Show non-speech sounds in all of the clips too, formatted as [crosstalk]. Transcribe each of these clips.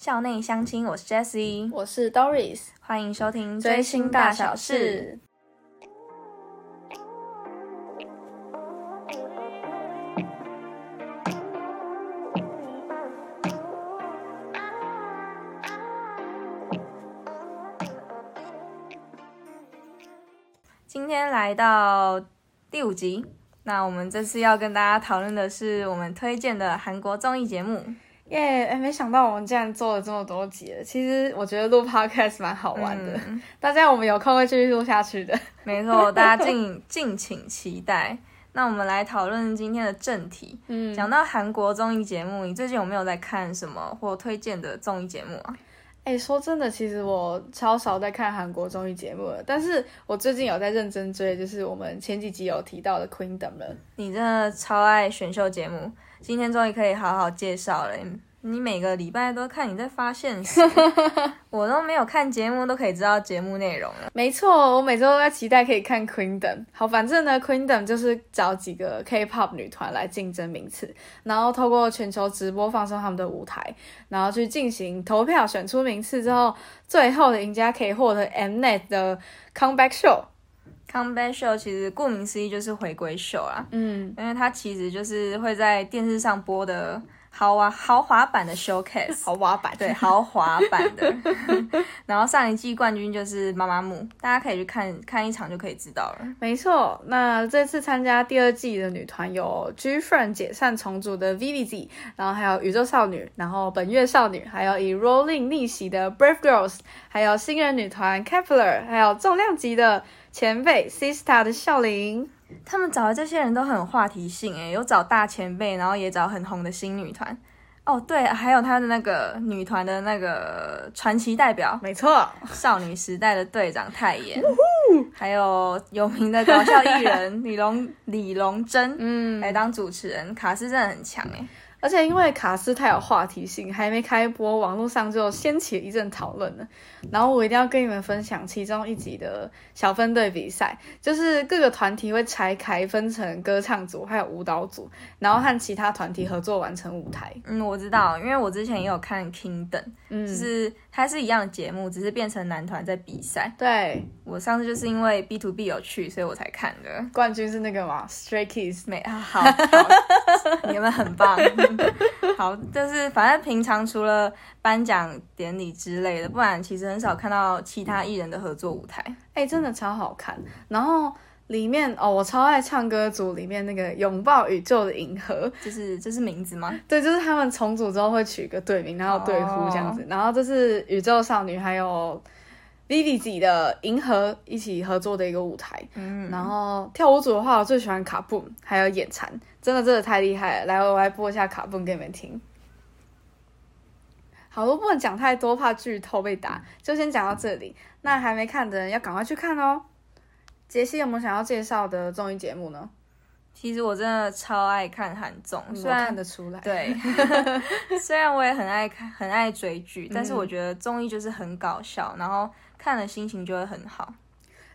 校内相亲，我是 Jessie，我是 Doris，欢迎收听追星大小事。今天来到第五集，那我们这次要跟大家讨论的是我们推荐的韩国综艺节目。耶！哎，没想到我们竟然做了这么多集了。其实我觉得录 podcast 蛮好玩的，大家我们有空会继续录下去的。[laughs] 没错，大家敬敬请期待。那我们来讨论今天的正题。嗯，讲到韩国综艺节目，你最近有没有在看什么或推荐的综艺节目啊？哎，说真的，其实我超少在看韩国综艺节目了，但是我最近有在认真追，就是我们前几集有提到的 Queendom 了。你真的超爱选秀节目，今天终于可以好好介绍了。你每个礼拜都看你在发现实，[laughs] 我都没有看节目，都可以知道节目内容了。没错，我每周都在期待可以看 Queendom。好，反正呢，Queendom 就是找几个 K-pop 女团来竞争名次，然后透过全球直播放送他们的舞台，然后去进行投票，选出名次之后，最后的赢家可以获得 Mnet 的 Comeback Show。Comeback Show 其实顾名思义就是回归秀啊，嗯，因为它其实就是会在电视上播的。豪华豪华版的 showcase，豪华版对豪华版的，[laughs] 然后上一季冠军就是妈妈木，大家可以去看看一场就可以知道了。没错，那这次参加第二季的女团有 G Friend 解散重组的 VVZ，然后还有宇宙少女，然后本月少女，还有以 Rolling 逆袭的 Brave Girls，还有新人女团 Kepler，还有重量级的前辈 Sista 的笑玲。他们找的这些人都很有话题性，诶，有找大前辈，然后也找很红的新女团。哦，对，还有他的那个女团的那个传奇代表，没错，少女时代的队长泰妍，还有有名的搞笑艺人 [laughs] 李龙李龙珍，嗯，来当主持人，卡斯真的很强，诶。而且因为卡斯太有话题性，还没开播，网络上就掀起了一阵讨论了。然后我一定要跟你们分享其中一集的小分队比赛，就是各个团体会拆开分成歌唱组还有舞蹈组，然后和其他团体合作完成舞台。嗯，我知道，因为我之前也有看 Kingdom，嗯，就是它是一样的节目，只是变成男团在比赛。对，我上次就是因为 B to B 有趣，所以我才看的。冠军是那个嘛，Stray Kids，美啊，好，[laughs] 你们很棒。[laughs] 好，就是反正平常除了颁奖典礼之类的，不然其实很少看到其他艺人的合作舞台。哎，真的超好看。然后里面哦，我超爱唱歌组里面那个拥抱宇宙的银河，就是这是名字吗？对，就是他们重组之后会取一个队名，然后对呼这样子。然后这是宇宙少女还有 Vivi 的银河一起合作的一个舞台。嗯，然后跳舞组的话，我最喜欢卡布，还有眼馋。真的真的太厉害了！来，我来播一下卡布给你们听。好，我不能讲太多，怕剧透被打，就先讲到这里。那还没看的人要赶快去看哦。杰西有没有想要介绍的综艺节目呢？其实我真的超爱看韩综，虽然看得出来。对，[laughs] 虽然我也很爱看、很爱追剧，但是我觉得综艺就是很搞笑，然后看了心情就会很好。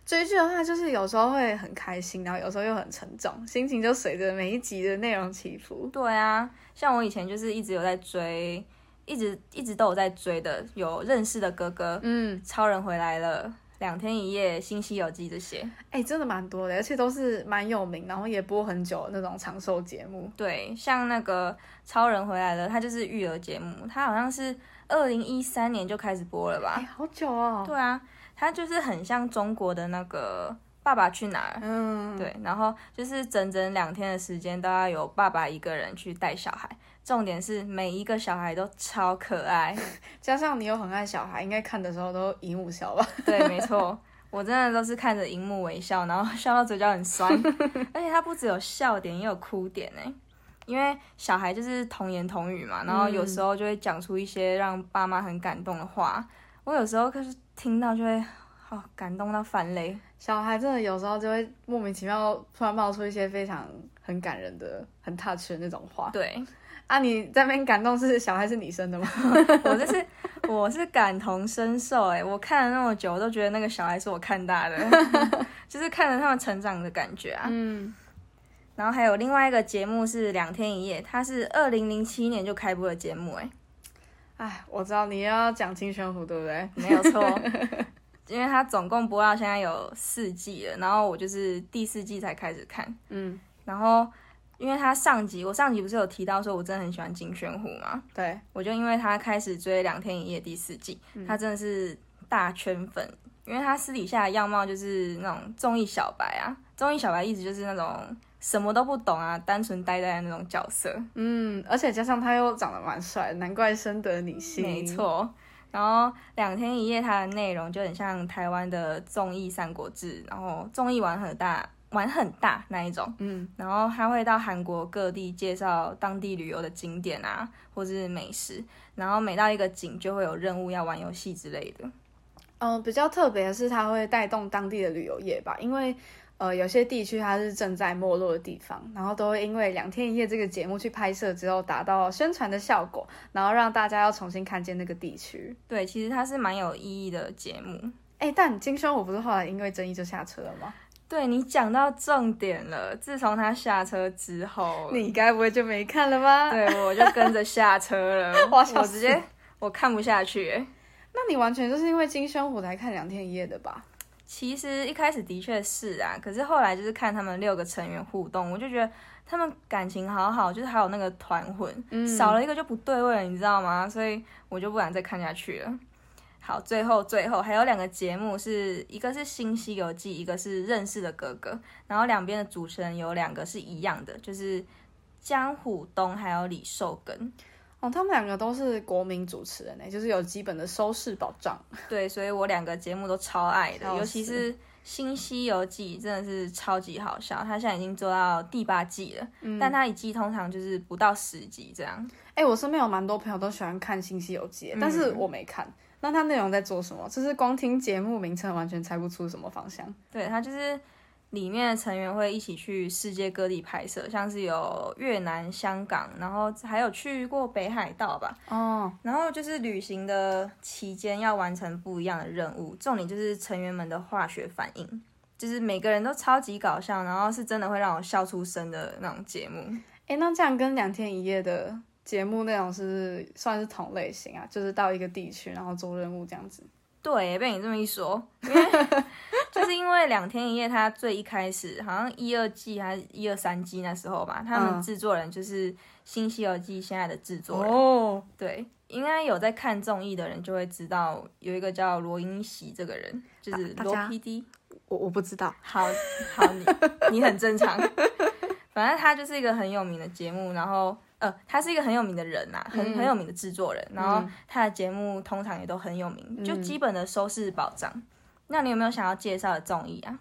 追剧的话，就是有时候会很开心，然后有时候又很沉重，心情就随着每一集的内容起伏。对啊，像我以前就是一直有在追，一直一直都有在追的，有认识的哥哥，嗯，超人回来了，两天一夜，新西游记这些，哎，真的蛮多的，而且都是蛮有名，然后也播很久那种长寿节目。对，像那个超人回来了，它就是育儿节目，它好像是二零一三年就开始播了吧？好久哦。对啊。它就是很像中国的那个《爸爸去哪儿》，嗯，对，然后就是整整两天的时间都要有爸爸一个人去带小孩，重点是每一个小孩都超可爱，[laughs] 加上你又很爱小孩，应该看的时候都姨母笑吧？[laughs] 对，没错，我真的都是看着荧幕微笑，然后笑到嘴角很酸，[laughs] 而且它不只有笑点，也有哭点哎，因为小孩就是童言童语嘛，然后有时候就会讲出一些让爸妈很感动的话，我有时候可是。听到就会好感动到翻泪，小孩真的有时候就会莫名其妙突然冒出一些非常很感人的、很 touch 的那种话。对，啊，你在那边感动是小孩是你生的吗？[laughs] 我就是我是感同身受哎，我看了那么久，我都觉得那个小孩是我看大的，[laughs] 就是看着他们成长的感觉啊。嗯。然后还有另外一个节目是两天一夜，它是二零零七年就开播的节目哎。哎，我知道你要讲金宣虎，对不对？没有错，[laughs] 因为它总共播到现在有四季了，然后我就是第四季才开始看，嗯，然后因为他上集，我上集不是有提到说我真的很喜欢金宣虎嘛，对，我就因为他开始追《两天一夜》第四季，他真的是大圈粉，因为他私底下的样貌就是那种综艺小白啊，综艺小白一直就是那种什么都不懂啊，单纯呆呆的那种角色。嗯，而且加上他又长得蛮帅，难怪深得你心。没，错。然后两天一夜它的内容就很像台湾的综艺《三国志》，然后综艺玩很大，玩很大那一种。嗯，然后他会到韩国各地介绍当地旅游的景点啊，或是美食。然后每到一个景就会有任务要玩游戏之类的。嗯、比较特别的是，它会带动当地的旅游业吧，因为呃，有些地区它是正在没落的地方，然后都会因为两天一夜这个节目去拍摄之后，达到宣传的效果，然后让大家要重新看见那个地区。对，其实它是蛮有意义的节目。哎，但金宣虎不是后来因为争议就下车了吗？对你讲到重点了，自从他下车之后，你该不会就没看了吧？对我就跟着下车了，[laughs] 我直接我看不下去欸。那你完全就是因为金宣虎才看两天一夜的吧？其实一开始的确是啊，可是后来就是看他们六个成员互动，我就觉得他们感情好好，就是还有那个团魂，嗯少了一个就不对味了，你知道吗？所以我就不敢再看下去了。好，最后最后还有两个节目是，一个是《新西游记》，一个是《认识的哥哥》，然后两边的主持人有两个是一样的，就是江虎东还有李寿根。哦，他们两个都是国民主持人呢，就是有基本的收视保障。对，所以我两个节目都超爱的，尤其是《新西游记》真的是超级好笑。它现在已经做到第八季了，嗯但它一季通常就是不到十集这样。哎、我身边有蛮多朋友都喜欢看《新西游记》，但是我没看。那它内容在做什么？就是光听节目名称完全猜不出什么方向。对，它就是里面的成员会一起去世界各地拍摄，像是有越南、香港，然后还有去过北海道吧。哦，然后就是旅行的期间要完成不一样的任务，重点就是成员们的化学反应，就是每个人都超级搞笑，然后是真的会让我笑出声的那种节目。哎、那这样跟两天一夜的节目内容是算是同类型啊？就是到一个地区，然后做任务这样子。对，被你这么一说，因为 [laughs] 就是因为两天一夜，它最一开始好像一二季还是一二三季那时候吧，他们嗯制作人就是《新西游记》现在的制作人。哦，对，应该有在看综艺的人就会知道，有一个叫罗英喜这个人，就是罗 PD。我我不知道。好好，你你很正常。[laughs] 反正他就是一个很有名的节目，然后呃，他是一个很有名的人呐、很、嗯很有名的制作人，然后他的节目通常也都很有名，就基本的收视保障。那你有没有想要介绍的综艺啊？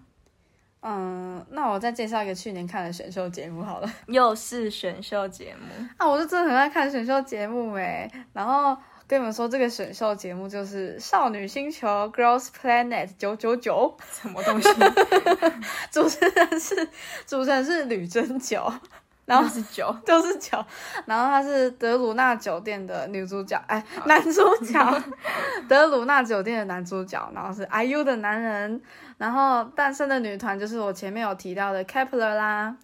嗯，那我再介绍一个去年看的选秀节目好了。[laughs] 又是选秀节目，啊，我是真的很爱看选秀节目哎。然后跟你们说，这个选秀节目就是《少女星球 Girls Planet 九九九什么东西？[laughs]》，主持人是主持人是吕珍九，然后是九，[laughs] 就是九，然后她是德鲁纳酒店的女主角，哎，男主角，[laughs] 德鲁纳酒店的男主角，然后是 IU 的男人，然后诞生的女团就是我前面有提到的 Kepler 啦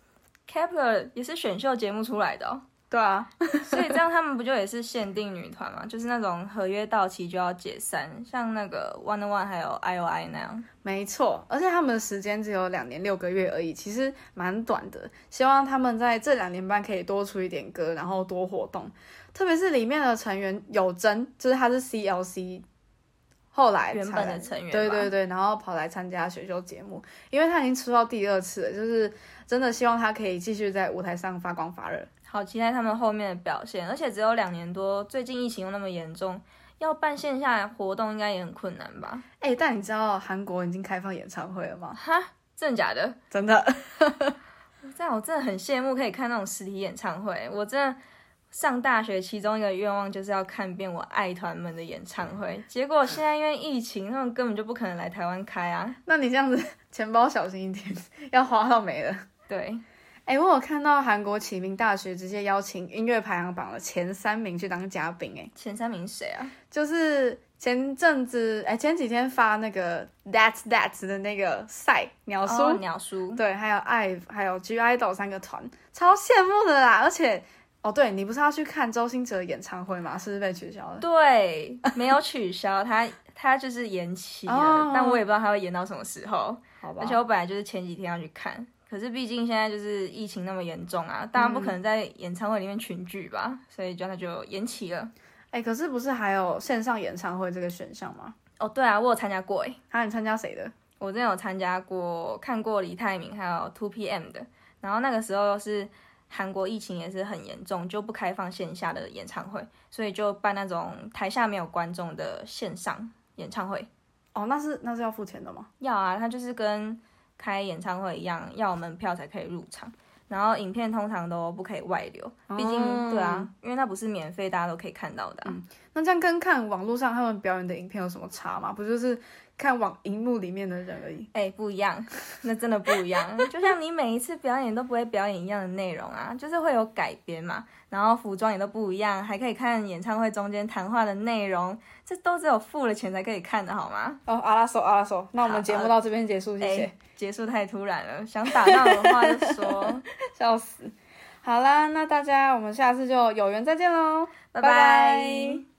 ，Kepler 也是选秀节目出来的哦。对啊，[laughs] 所以这样他们不就也是限定女团嘛？就是那种合约到期就要解散，像那个 One One 还有 I O I 那样。没错，而且他们的时间只有两年六个月而已，其实蛮短的。希望他们在这两年半可以多出一点歌，然后多活动。特别是里面的成员有真，就是他是 CLC 后来原本的成员对对对，然后跑来参加选秀节目，因为他已经出道第二次了，就是真的希望他可以继续在舞台上发光发热。好期待他们后面的表现，而且只有两年多，最近疫情又那么严重，要办线下活动应该也很困难吧？哎，但你知道韩国已经开放演唱会了吗？哈，真的假的？真的，[laughs] 这样我真的很羡慕可以看那种实体演唱会。我真的上大学其中一个愿望就是要看遍我爱团们的演唱会，结果现在因为疫情，他们根本就不可能来台湾开啊。那你这样子 [laughs] 钱包小心一点，要花到没了。对，哎、我有看到韩国启明大学直接邀请音乐排行榜的前三名去当嘉宾，哎，前三名谁啊？就是前阵子，哎、前几天发那个 That's That 的那个赛鸟叔，哦，鸟叔。对，还有 IVE 还有 G IDOL 三个团，超羡慕的啦！而且哦，对你不是要去看周星哲的演唱会吗？是不是被取消了？对，没有取消，他他就是延期了，哦但我也不知道他会延到什么时候。好吧而且。我本来就是前几天要去看，可是毕竟现在就是疫情那么严重啊，当然不可能在演唱会里面群聚吧，所以就那就延期了。哎、可是不是还有线上演唱会这个选项吗？哦，对啊，我有参加过诶，啊，你参加谁的？我之前有参加过，看过李泰明还有 Two PM 的，然后那个时候是韩国疫情也是很严重，就不开放线下的演唱会，所以就办那种台下没有观众的线上演唱会。哦，那是那是要付钱的吗？要啊，它就是跟开演唱会一样，要门票才可以入场。然后影片通常都不可以外流，毕竟、哦对啊，因为它不是免费，大家都可以看到的、啊。那这样跟看网络上他们表演的影片有什么差吗？不就是看网荧幕里面的人而已？哎、不一样，[laughs] 那真的不一样。就像你每一次表演都不会表演一样的内容啊，就是会有改编嘛，然后服装也都不一样，还可以看演唱会中间谈话的内容，这都只有付了钱才可以看的好吗？哦，阿拉手阿拉手，那我们好节目到这边结束，谢谢。哎结束太突然了，想打断我的话就说，[laughs] 笑死。好啦，那大家我们下次就有缘再见喽，拜拜拜